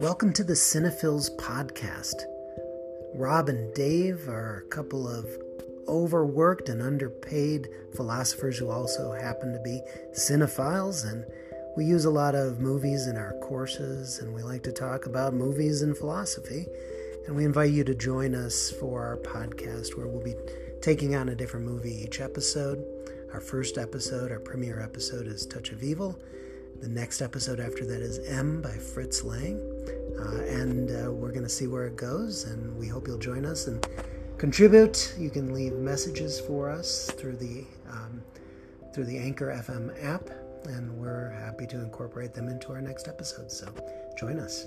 Welcome to the Cinephils podcast. Rob and Dave are a couple of overworked and underpaid philosophers who also happen to be cinephiles, and we use a lot of movies in our courses, and we like to talk about movies and philosophy. And we invite you to join us for our podcast where we'll be taking on a different movie each episode. Our first episode, our premiere episode, is Touch of Evil. The next episode after that is M by Fritz Lang. Uh, and uh, we're going to see where it goes, and we hope you'll join us and contribute. You can leave messages for us through the um, through the Anchor FM app, and we're happy to incorporate them into our next episode. So join us.